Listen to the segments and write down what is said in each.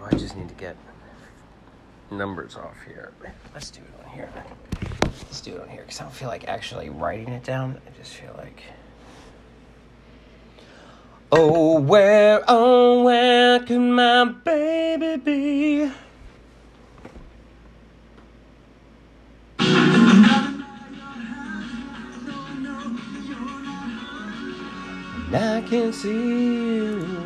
Well, I just need to get numbers off here. Let's do it on here. Let's do it on here because I don't feel like actually writing it down. I just feel like. Oh, where, oh, where could my baby be? And I can see you.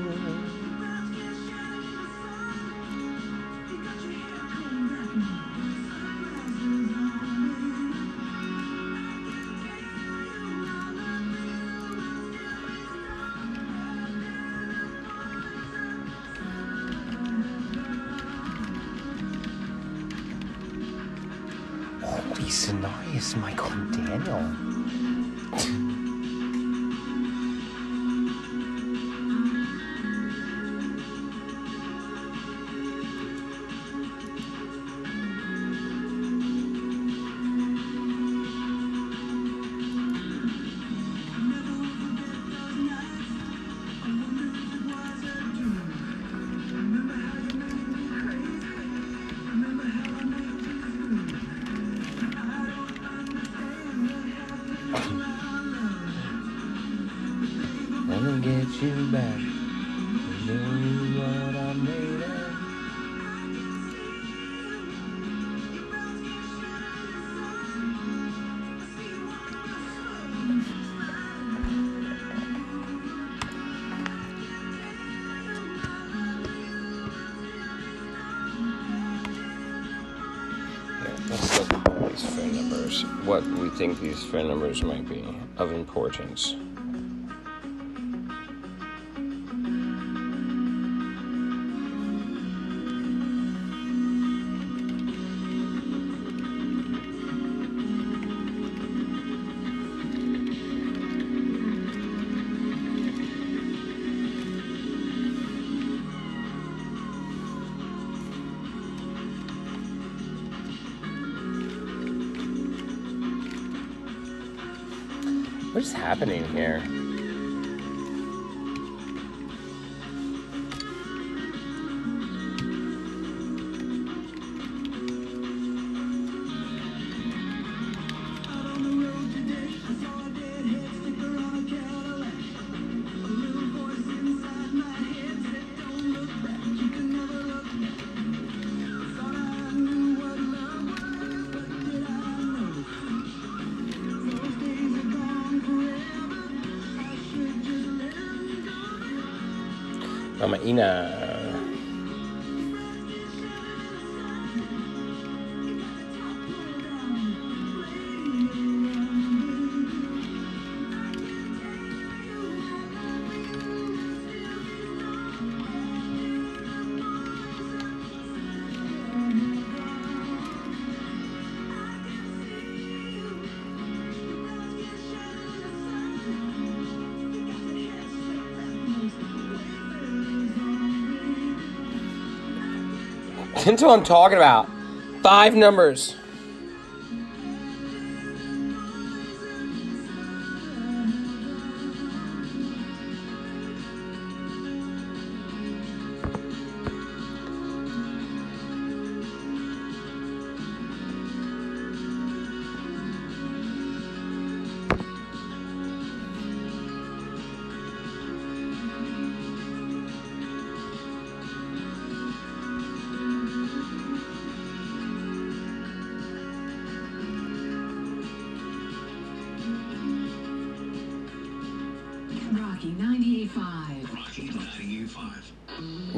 Think these phone numbers might be of importance. That's what I'm talking about. Five numbers.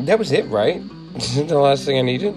That was it, right? The last thing I needed?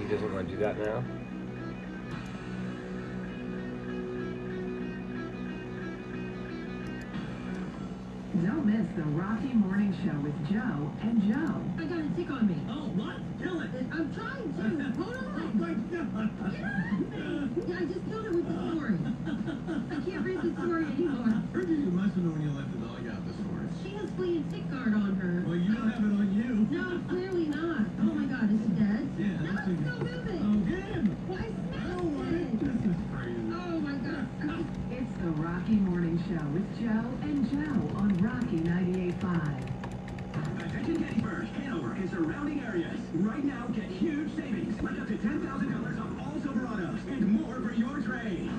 he doesn't want to do that now. Don't miss the Rocky Morning Show with Joe and Joe. I got a tick on me. Oh, what? Kill it. I'm trying to. Hold on. Oh, my God. Get off me. Yeah, I just killed it with the story. Right now, get huge savings. Up to $10,000 off all Silverados and more for your trade.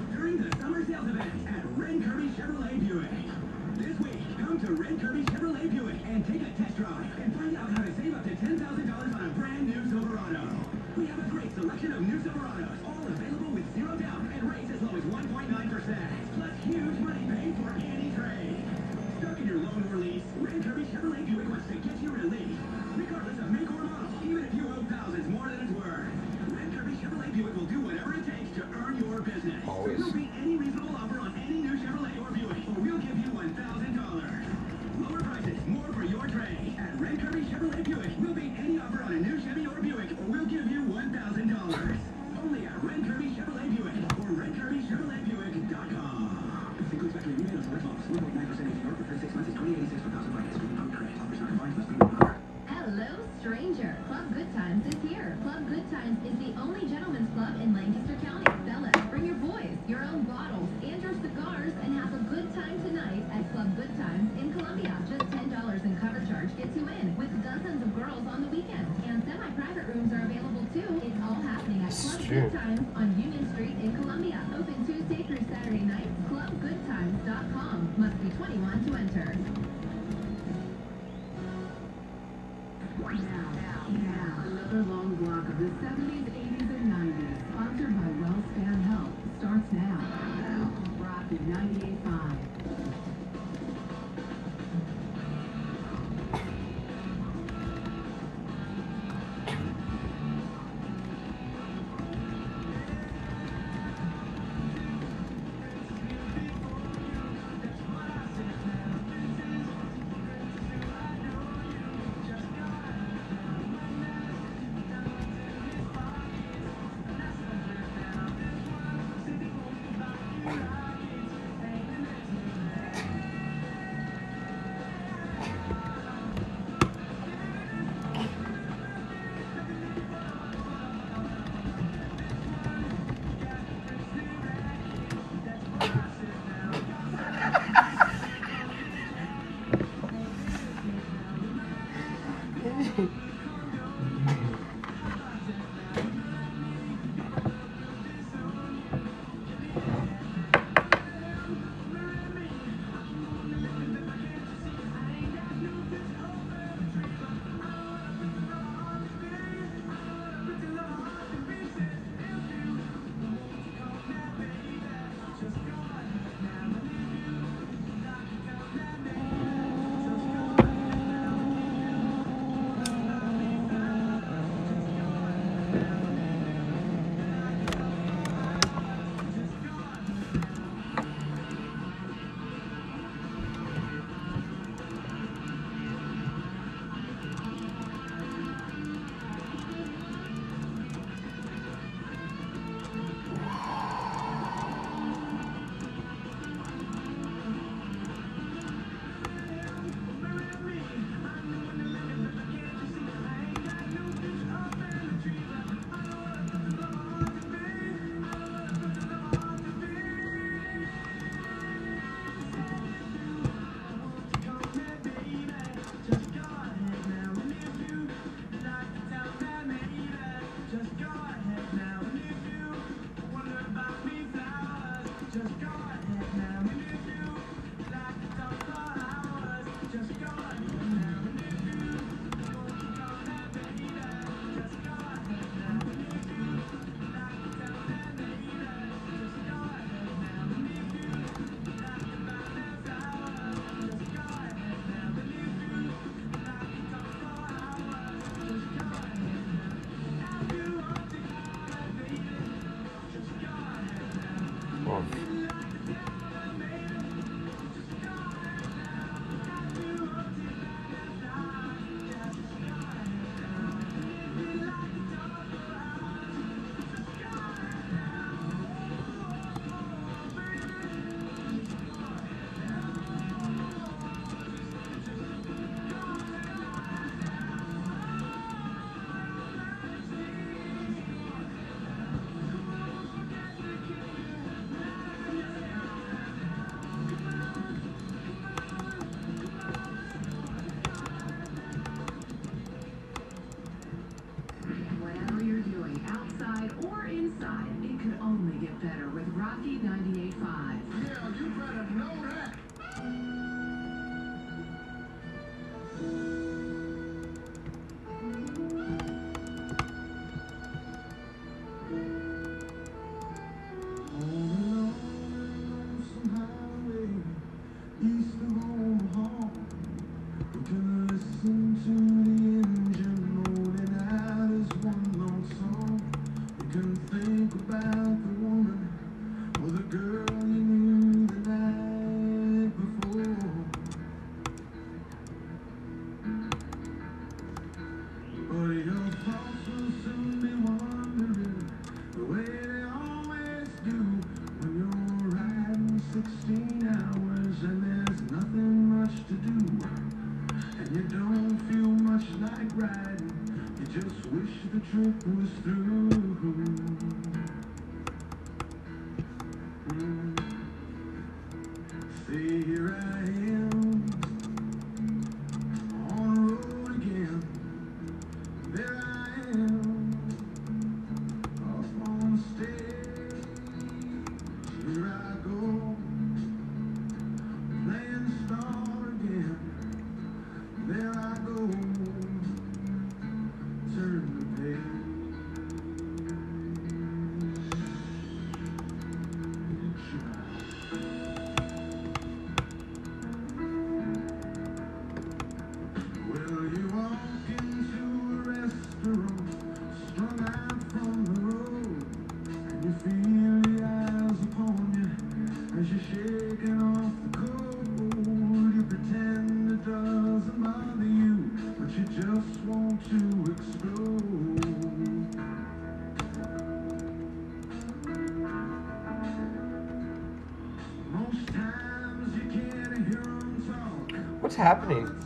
happening?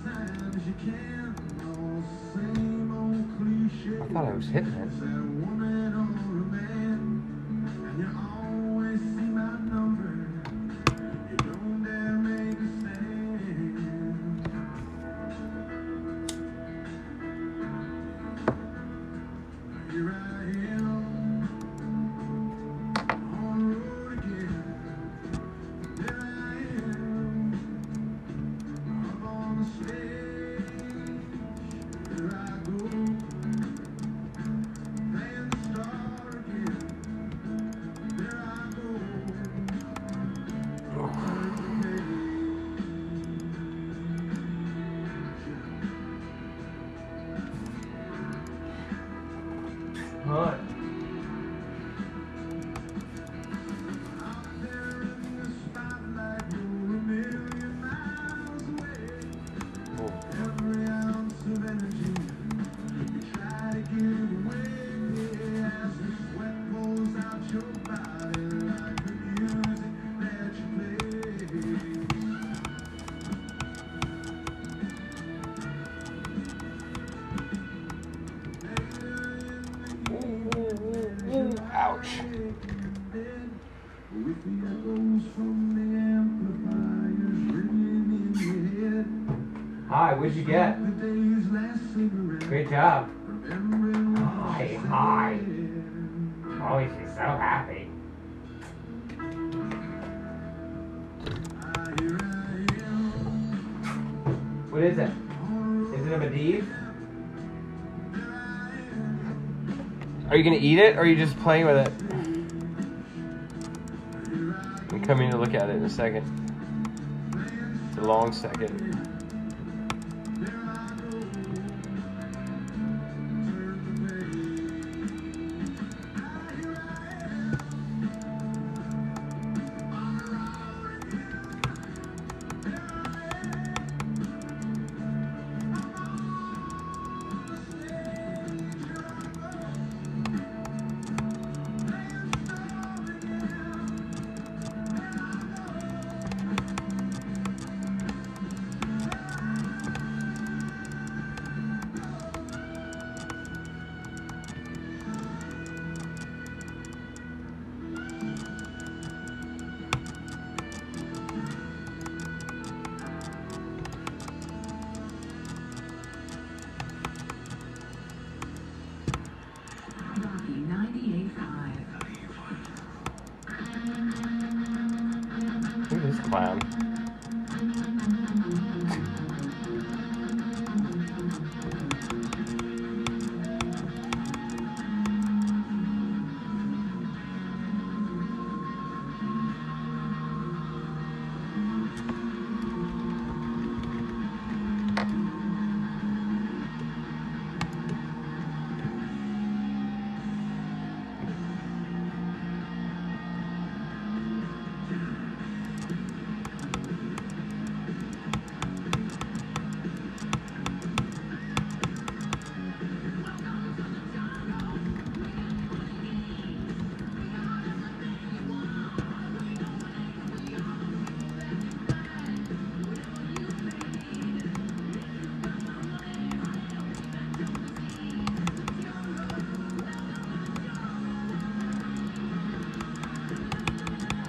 Are you gonna eat it or are you just playing with it? Mm-hmm. I'm coming to look at it in a second. It's a long second.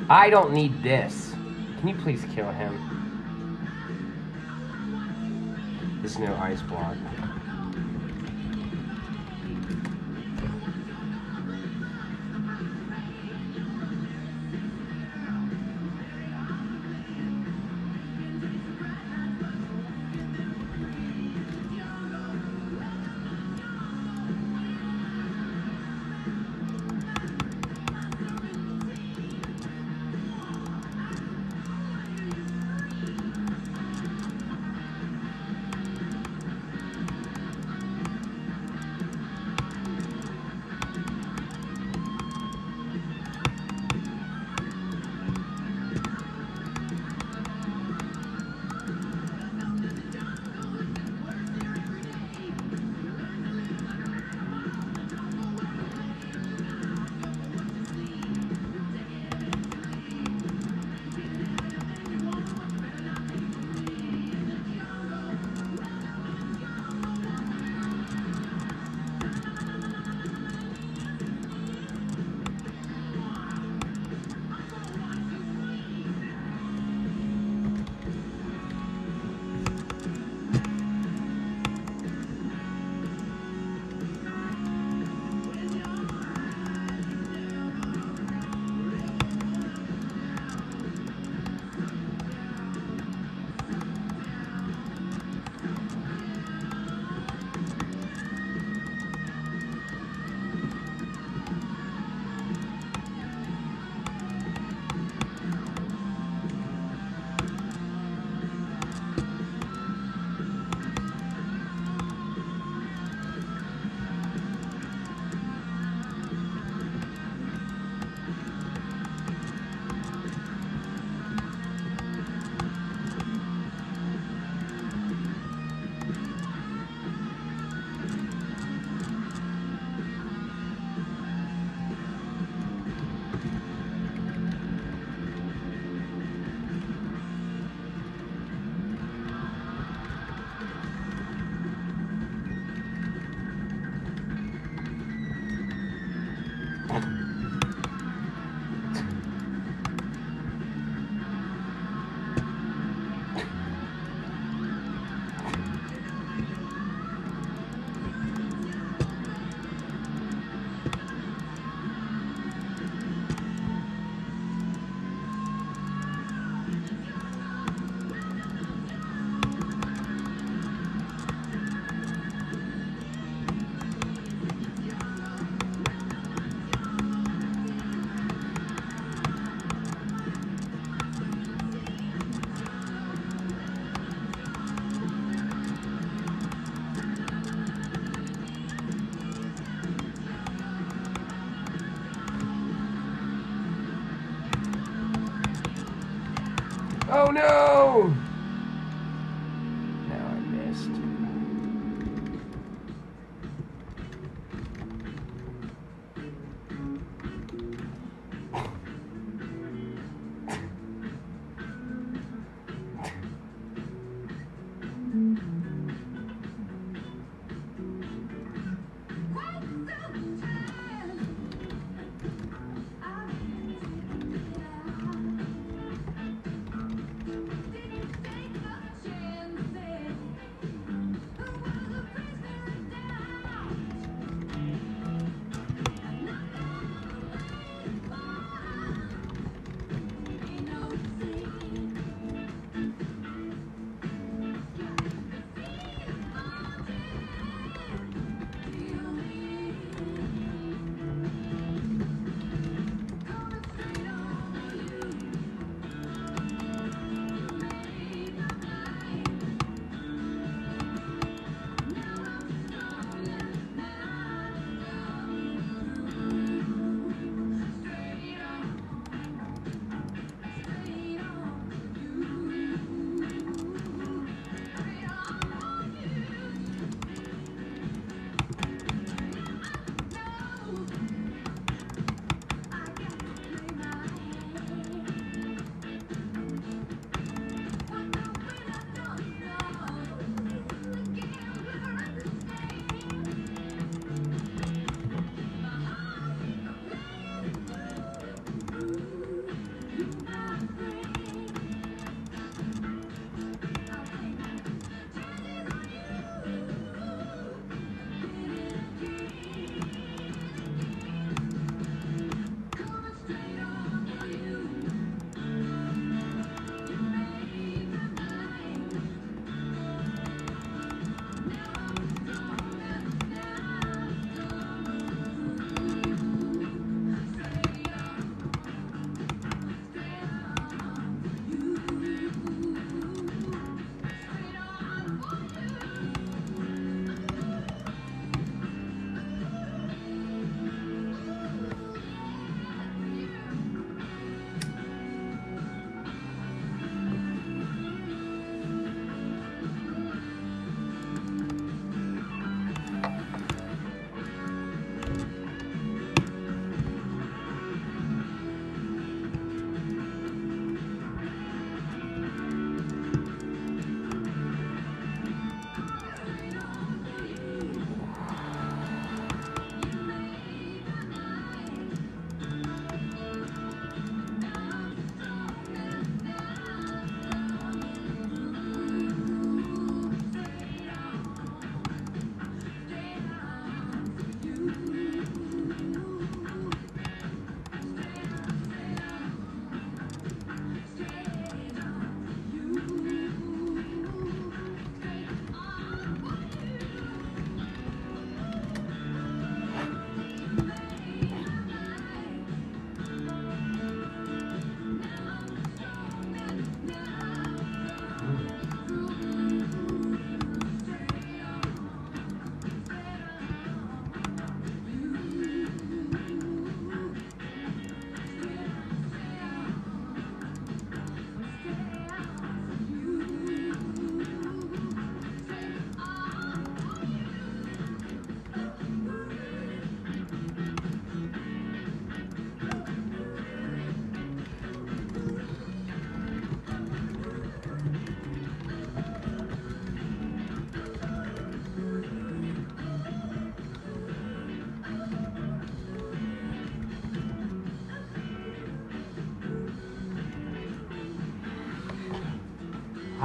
I don't need this. Can you please kill him? This new ice block.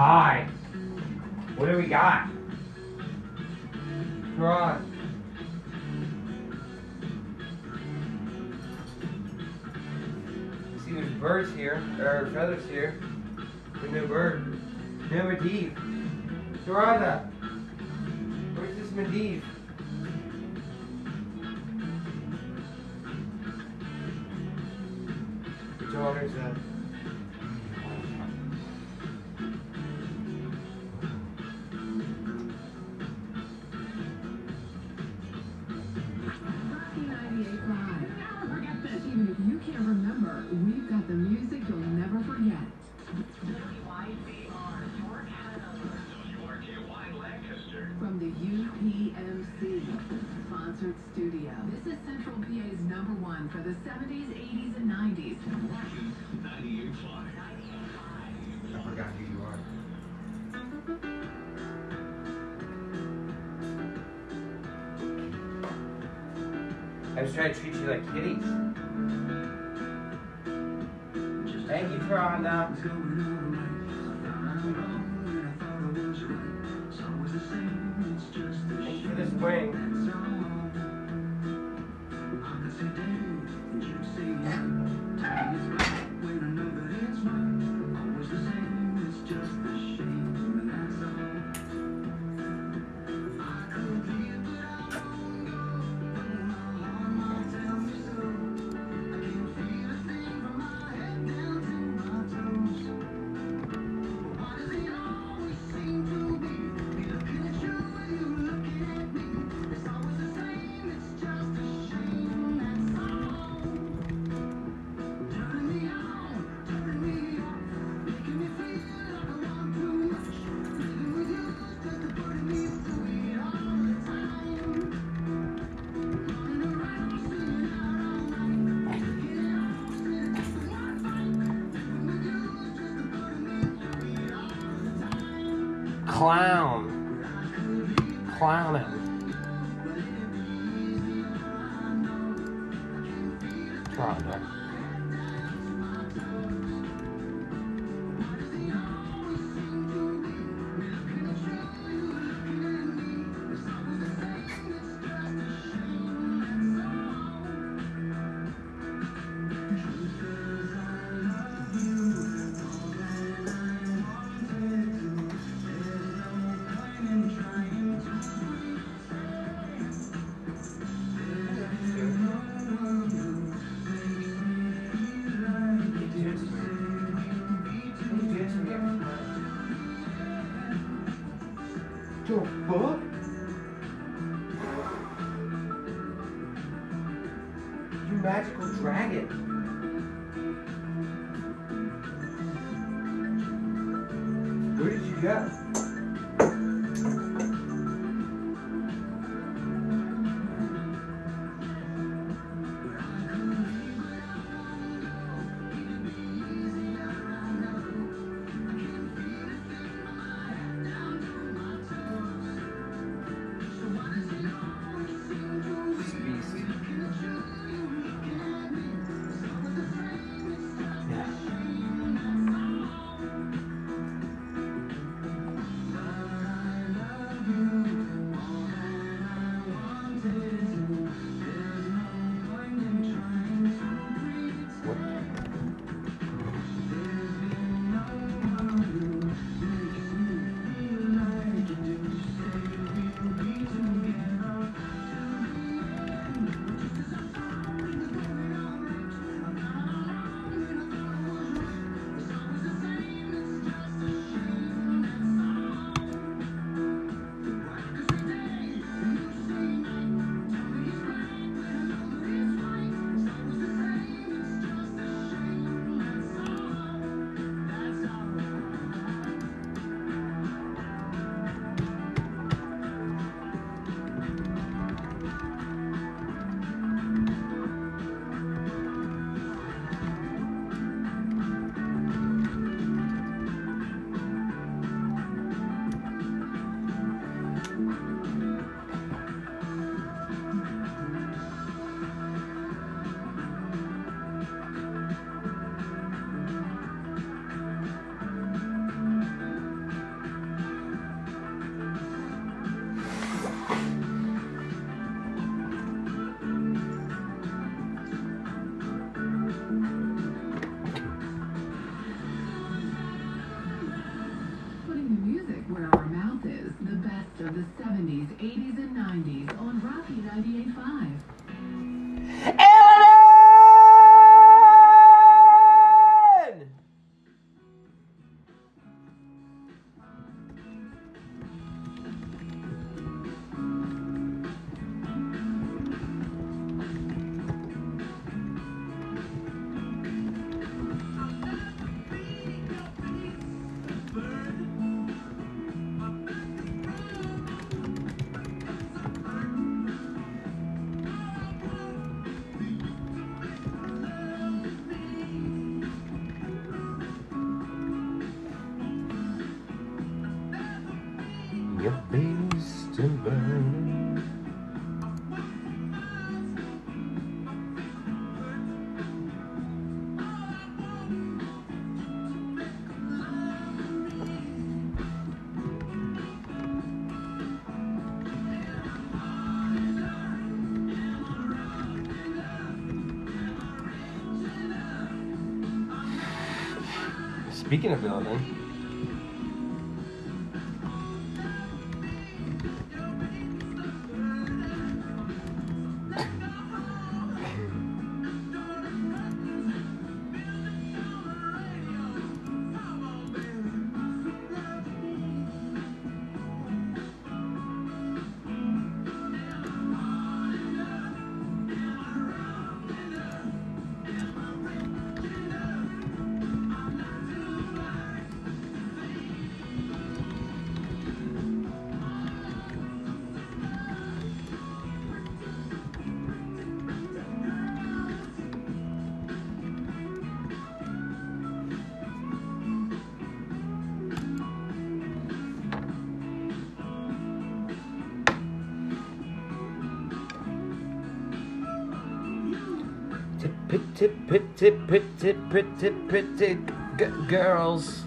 Alright. What do we got? Draw. See there's birds here, or feathers here. The new bird. New Medivh. Gerarda. Where's this Medivh? the fuck? Speaking of building, pretty, pretty, pretty, pretty g- girls.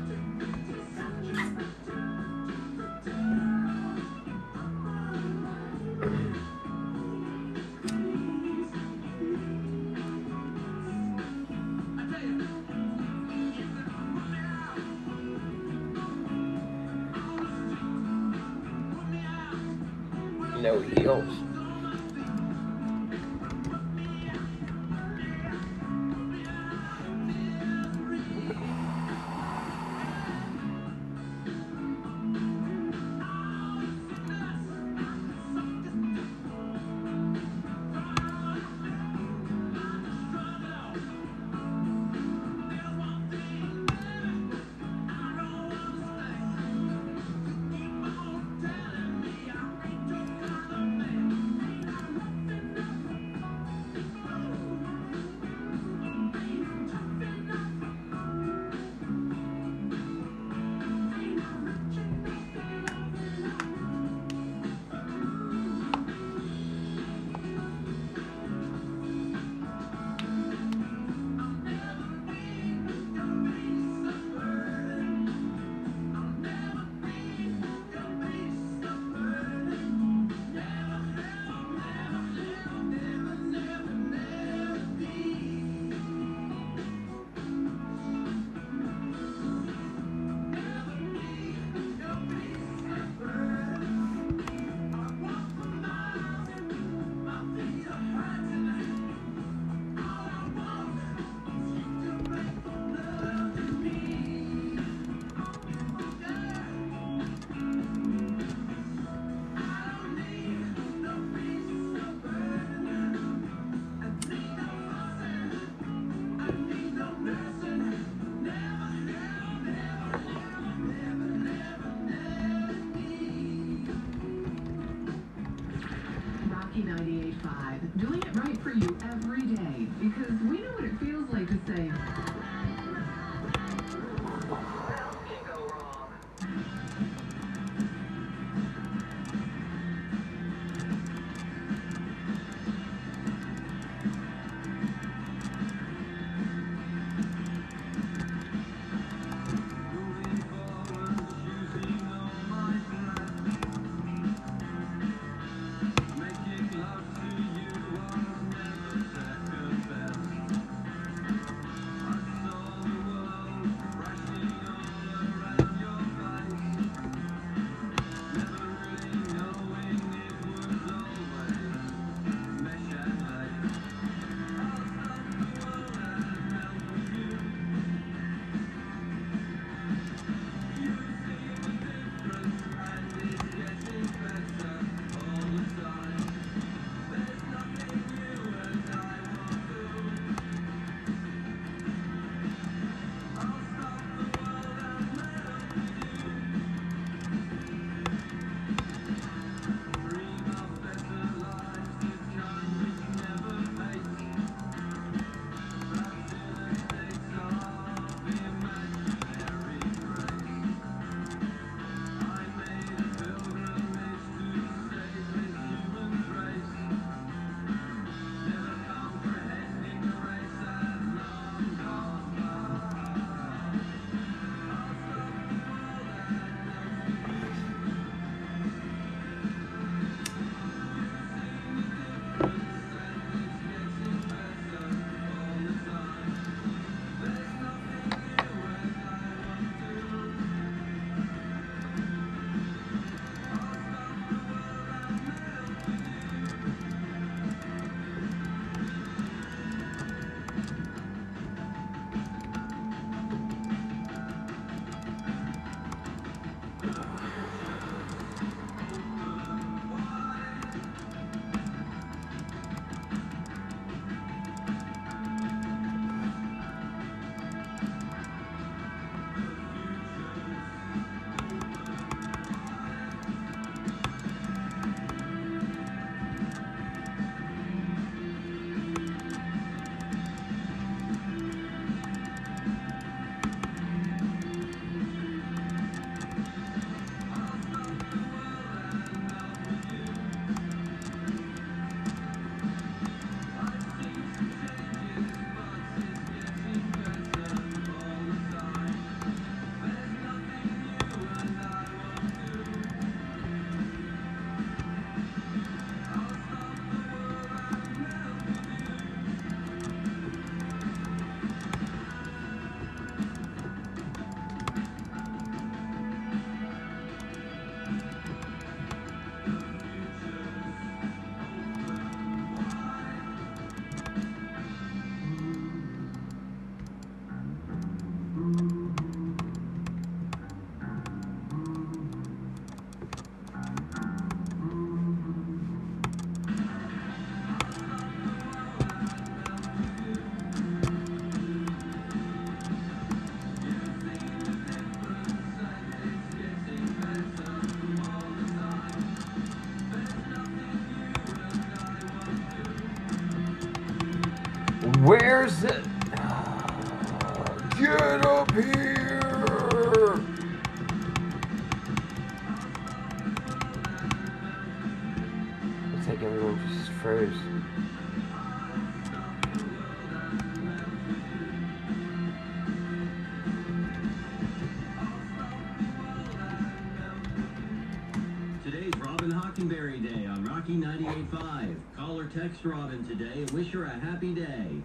Text Robin today and wish her a happy day.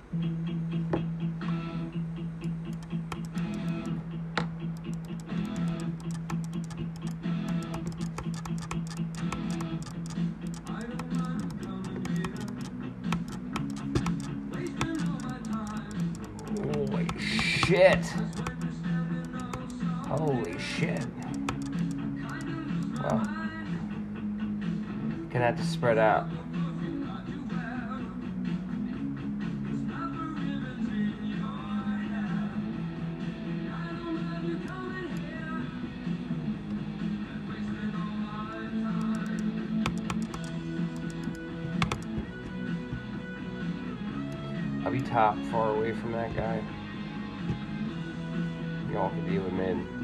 Holy shit! Holy shit. Well, gonna have to spread out. Top far away from that guy. Y'all can deal with men.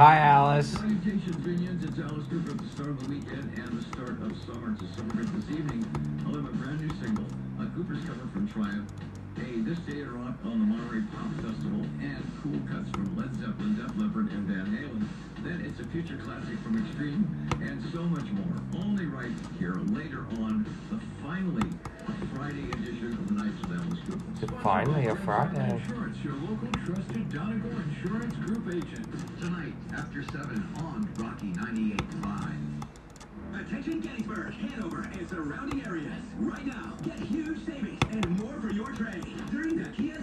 Hi, Alice. Salutations, Minions. It's Alice Cooper at the start of the weekend and the start of summer. To celebrate this evening, I'll have a brand new single, a Cooper's cover from Triumph, a This Day on the Monterey Pop Festival, and cool cuts from Led Zeppelin, Def Leppard, and Van Halen. Then it's a future classic from Extreme, and so much more. Only right here later on, the finally a Friday edition of the Nights with Alice Cooper. Finally a Friday. Insurance, your local trusted Donegal Insurance Group agent. Tonight, after 7 on Rocky 98.5. Attention Gettysburg, Hanover, and surrounding areas. Right now, get huge savings and more for your trade during the Kia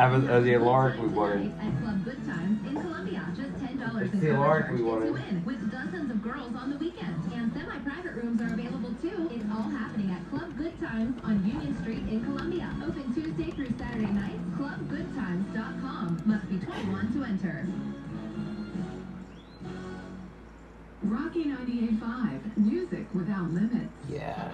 your uh, Av- uh, the Good alaric we wanted. tonight At Club Good Times in Columbia, just ten dollars It's the cover alaric we wanted. you in, with dozens of girls on the weekends. And semi-private rooms are available too. It's all happening at Club Good Times on Union Street in Columbia. Open Tuesday through Saturday nights. ClubGoodTimes.com. Must be 21 to enter. Rocky 98.5, music without limits. Yeah.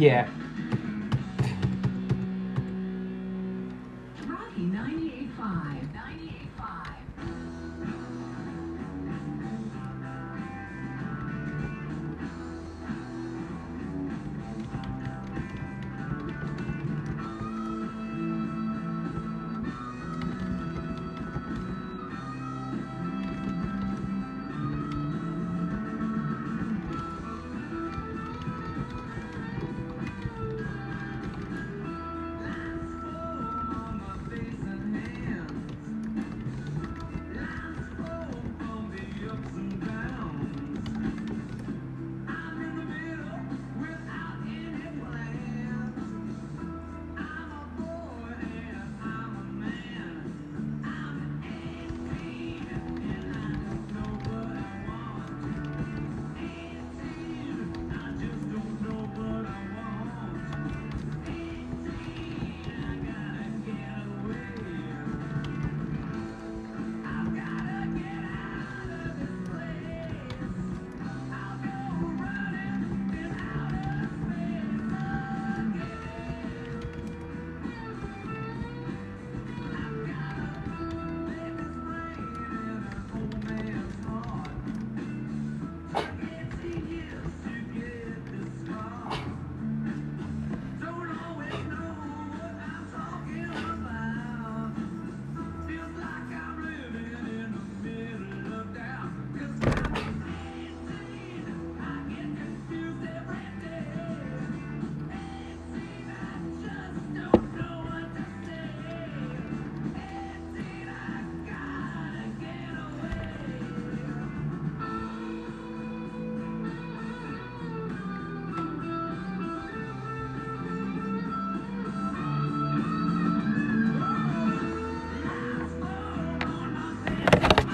Yeah.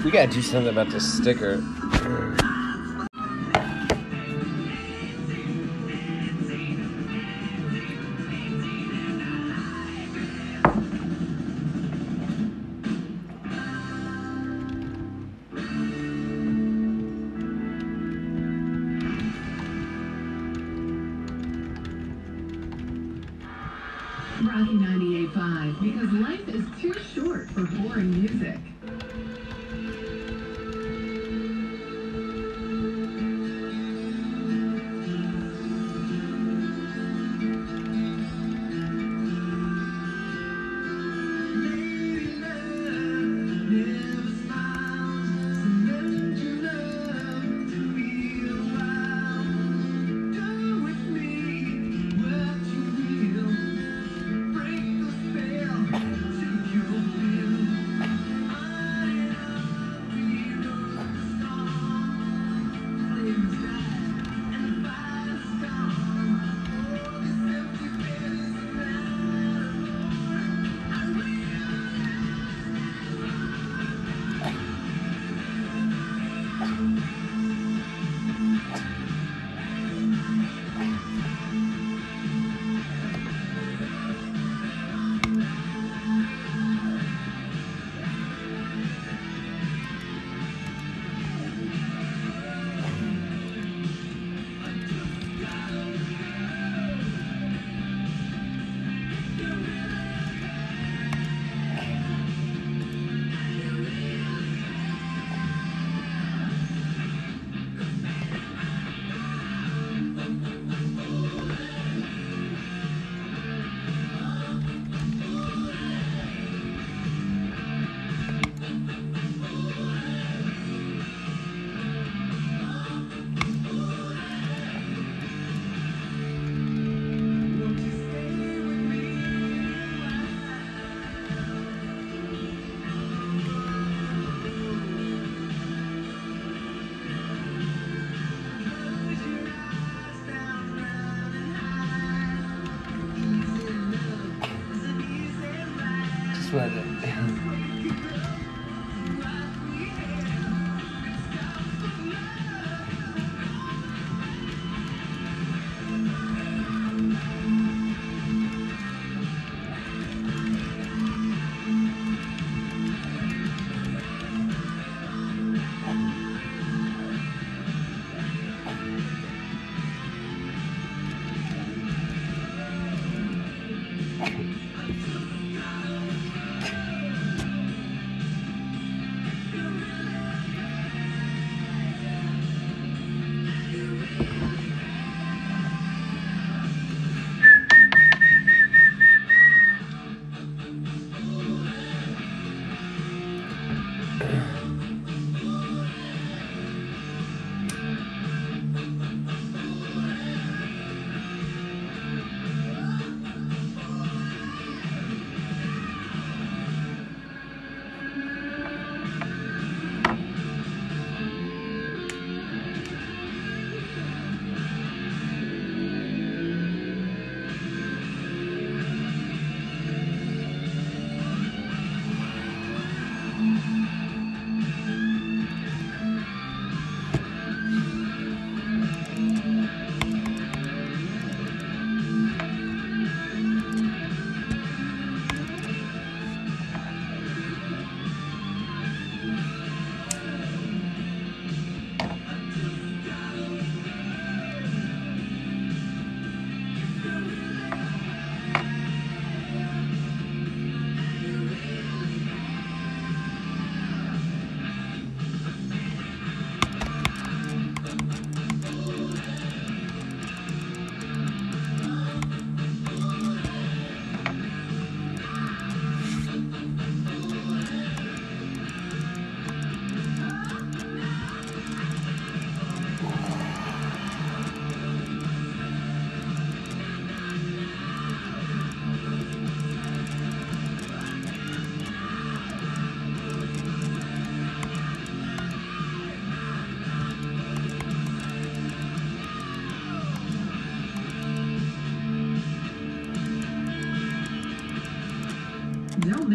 We gotta do something about this sticker.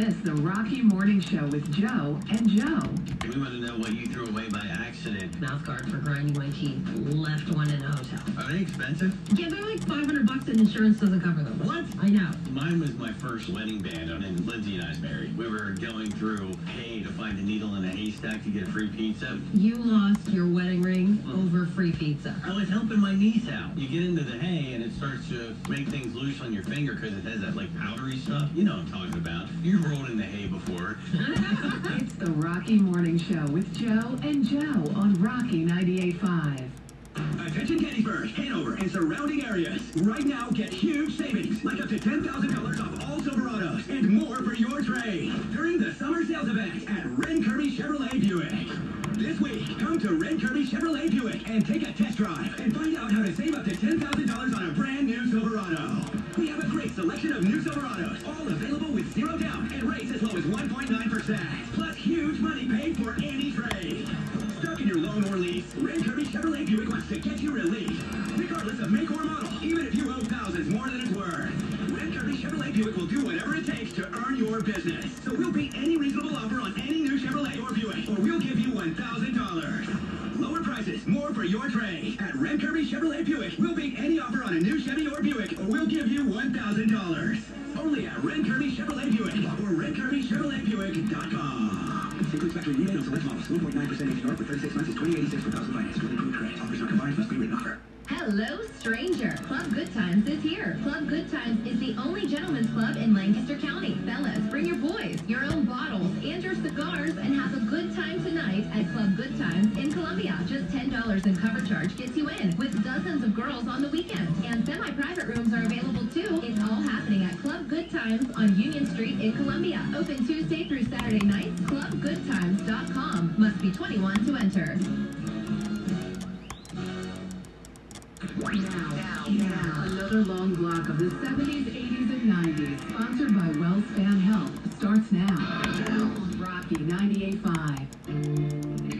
Miss the Rocky Morning Show with Joe and Joe. We want to know what you threw away by accident. Mouth guard for grinding my teeth. Left one in a hotel. Are they expensive? Yeah, they're like 500 bucks and insurance doesn't cover them. What? I know. Mine was my first wedding band on in Lindsay and I's married. We were going through hay to find a needle in a haystack to get a free pizza. You lost your wedding ring over free pizza. I was helping my niece out. You get into the hay and it starts to make things loose on your finger because it has that like powdery stuff. You know what I'm talking about. You've rolled in the hay before. It's the Rocky Morning Show with Joe and Joe on Rocky 98.5. Attention Gettysburg, Hanover, and surrounding areas. Right now, get huge savings, like up to $10,000 off all Silverados and more for your trade during the summer sales event at Ren Kirby Chevrolet Buick. This week, come to Ren Kirby Chevrolet Buick and take a test drive and find out how to save up to $10,000 on a brand new Silverado. We have a great selection of new Silverados, all available with zero down and rates as low as 1.9%. Plus huge money paid for any trade. To get you relief. Regardless of make or model, even if you owe thousands more than it's worth. Ren Kirby Chevrolet Buick will do whatever it takes to earn your business. So we'll beat any reasonable offer on any new Chevrolet or Buick, or we'll give you $1,000. Lower prices, more for your trade. At Ren Kirby Chevrolet Buick, we'll beat any offer on a new Chevy or Buick, or we'll give you $1,000. Only at Ren Kirby Chevrolet Buick or RenKirbyChevroletBuick.com. Includes factory on select models. 1.9% APR for 36 months is 2086 per thousand finance. Fully approved credit. Offers not combined must be written offer. Hello, stranger. Club Good Times is here. Club Good Times is the only gentleman's club in Lancaster County. Fellas, bring your boys, your own bottles, and your cigars, and have a good time tonight at Club Good Times in Columbia. Just $10 in cover charge gets you in, with dozens of girls on the weekend. And semi-private rooms are available too. It's all happening at Club Good Times on Union Street in Columbia. Open Tuesday through Saturday nights. ClubGoodTimes.com. Must be 21 to enter. Now, another long block of the 70s, 80s, and 90s, sponsored by WellSpan Health, starts now. Rocky 98.5.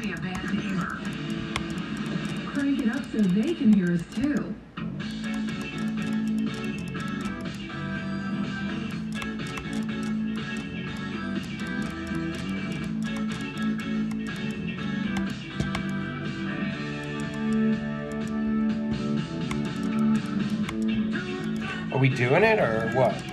be a bad neighbor. Crank it up so they can hear us too. Are we doing it or what?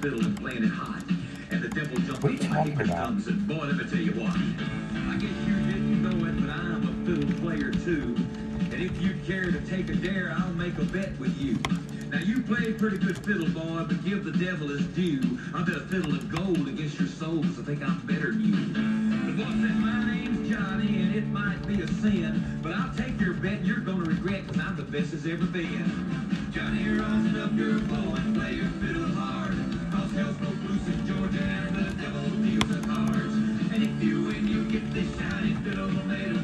fiddle and playing it hot. And the devil jumped what talking about? And boy, let me tell you what. I guess you didn't know it, but I'm a fiddle player too. And if you'd care to take a dare, I'll make a bet with you. Now you play pretty good fiddle, boy, but give the devil his due. I bet a fiddle of gold against your soul, so I think I'm better than you. The boy said, my name's Johnny, and it might be a sin, but I'll take your bet, you're gonna regret, cause I'm the best as ever been. Johnny, you're rising up your bow and play your fiddle hard. Jordan, the devil deals the cards. And if you win, you get this shiny little medal.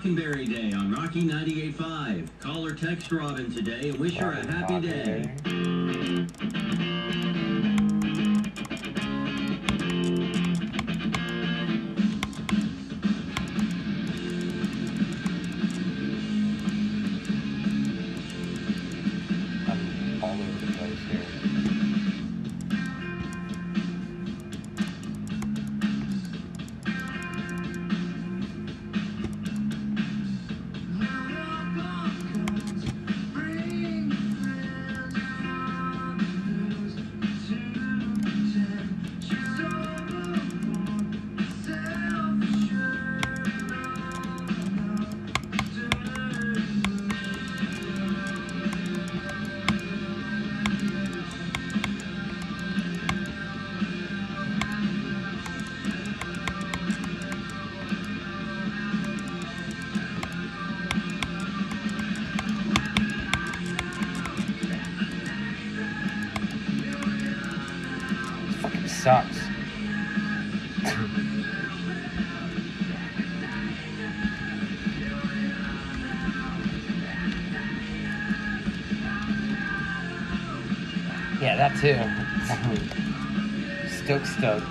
Lockenberry Day on Rocky 98.5. Call or text Robin today and wish her a happy day. Coke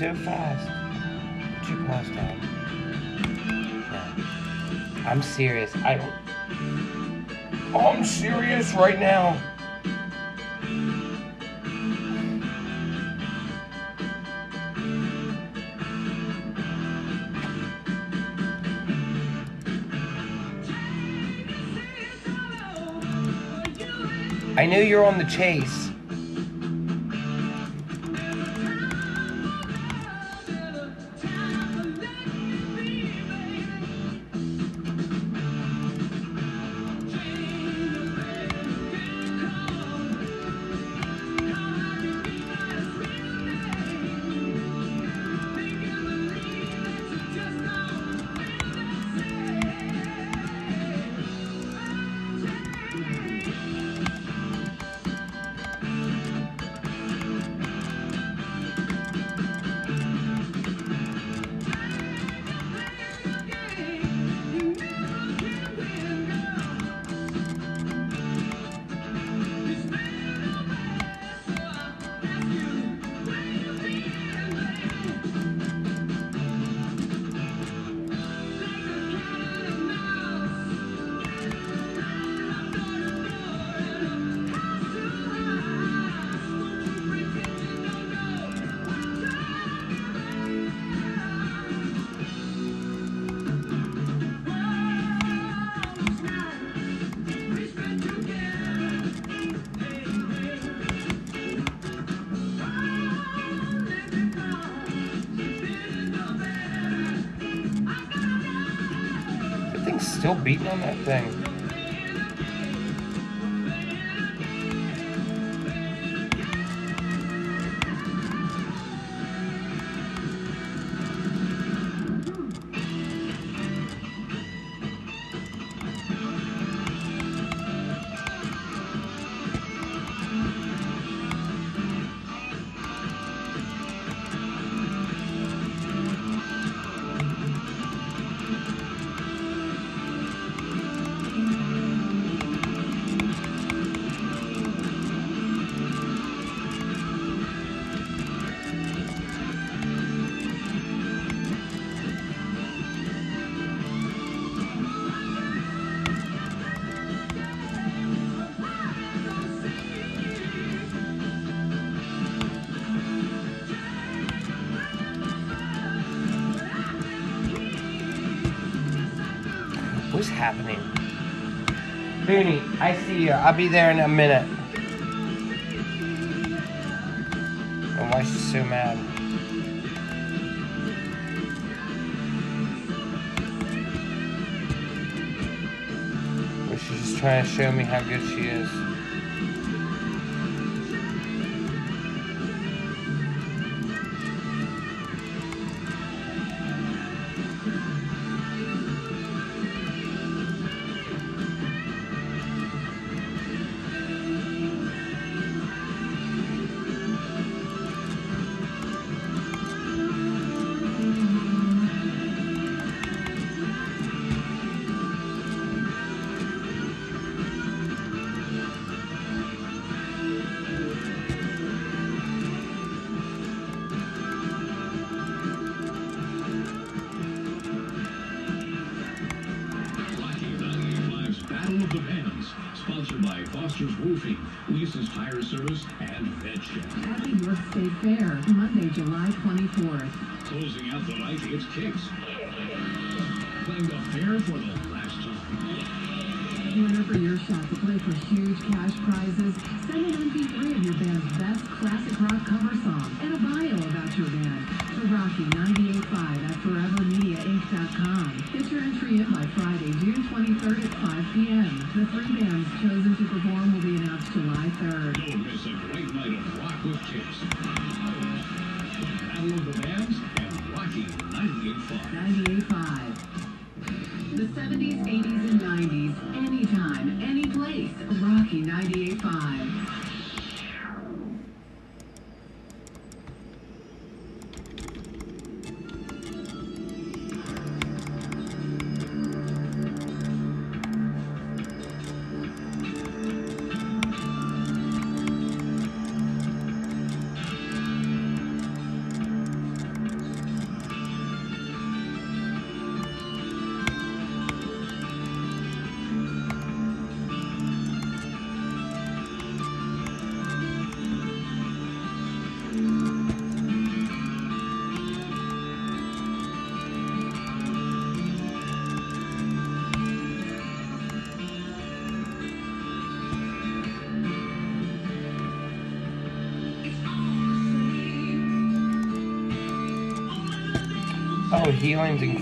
so fast. Too fast. Yeah. I'm serious. I don't. I'm serious right now. I know you're on the chase. You. I'll be there in a minute. And why is she so mad? Well, she's just trying to show me how good she is. Night, it's Kicks. Playing the fair for the last time. Winner for your shot to play for huge cash prizes. Send an MP3 of your band's best classic rock cover song and a bio about your band to Rocky985 at ForeverMediaInc.com. Get your entry in by Friday, June 23rd at 5 p.m. The three healing's increased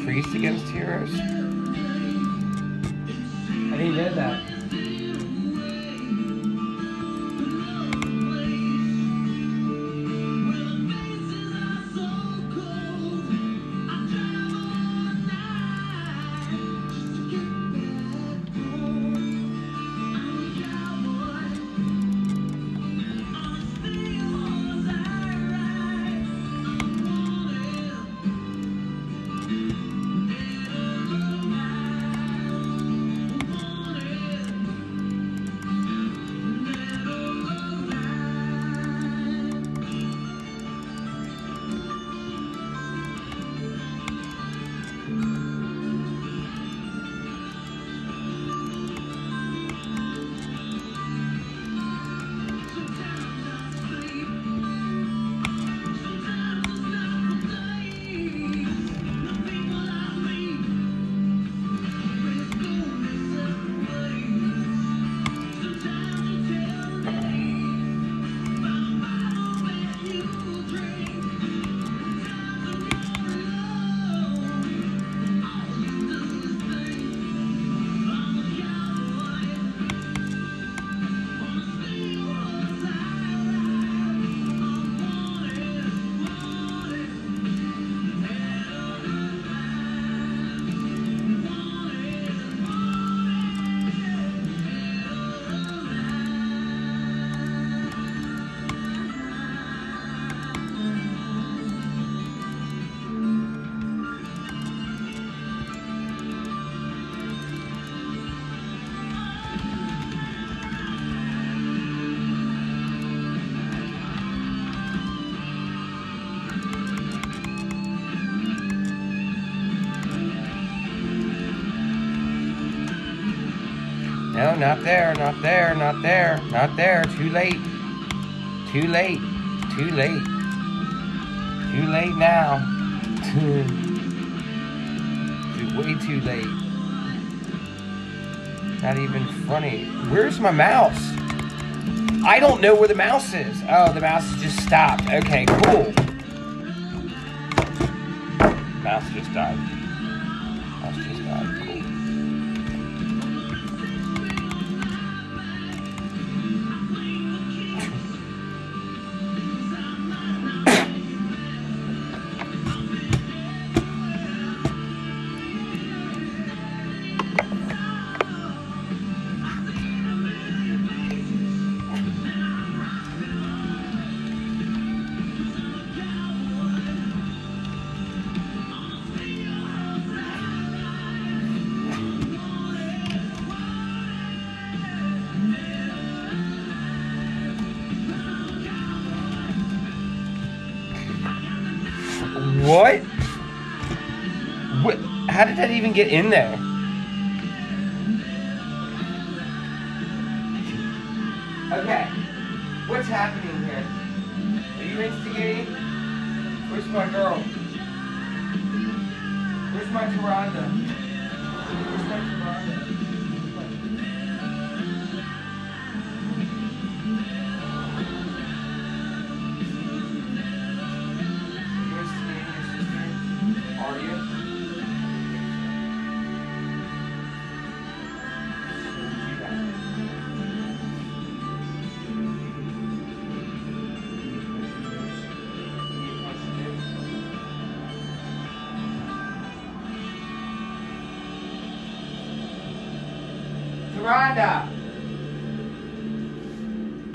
not there, not there, not there, not there. Too late. Too late. Too late. Too late now. Way too late. Not even funny. Where's my mouse? I don't know where the mouse is. Oh, the mouse just stopped. Okay, cool. Mouse just died. get in there. Rhonda.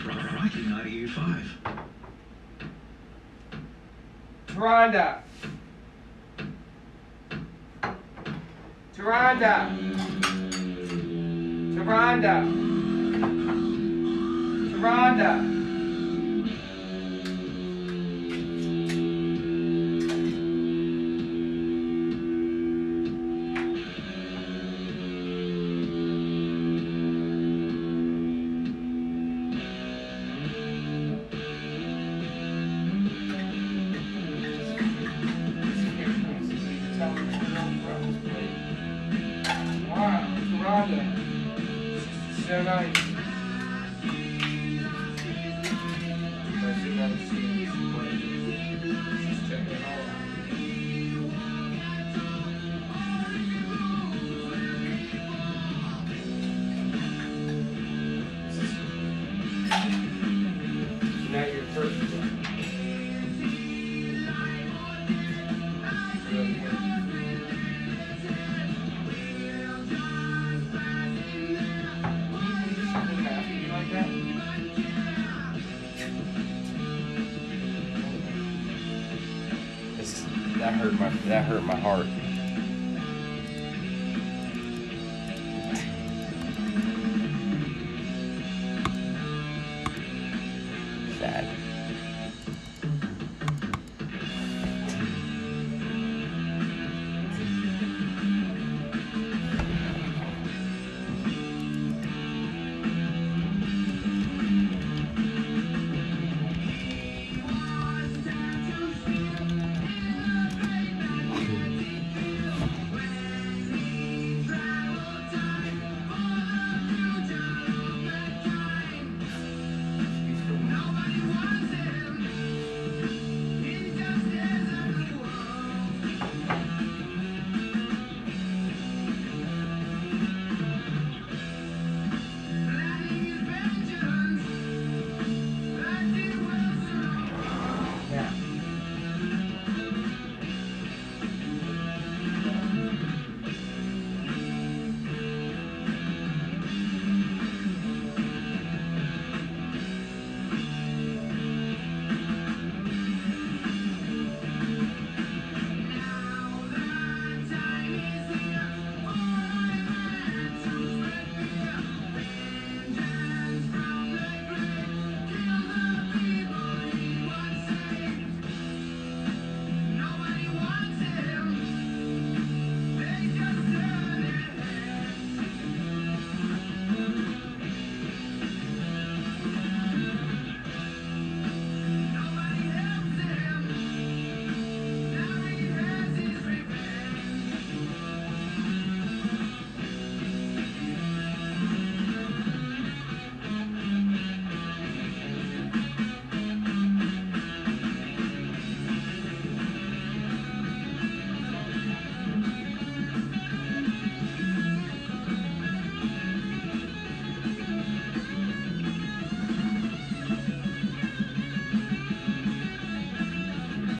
Rocky 98.5. Rhonda. Taronda. Taronda. Taronda.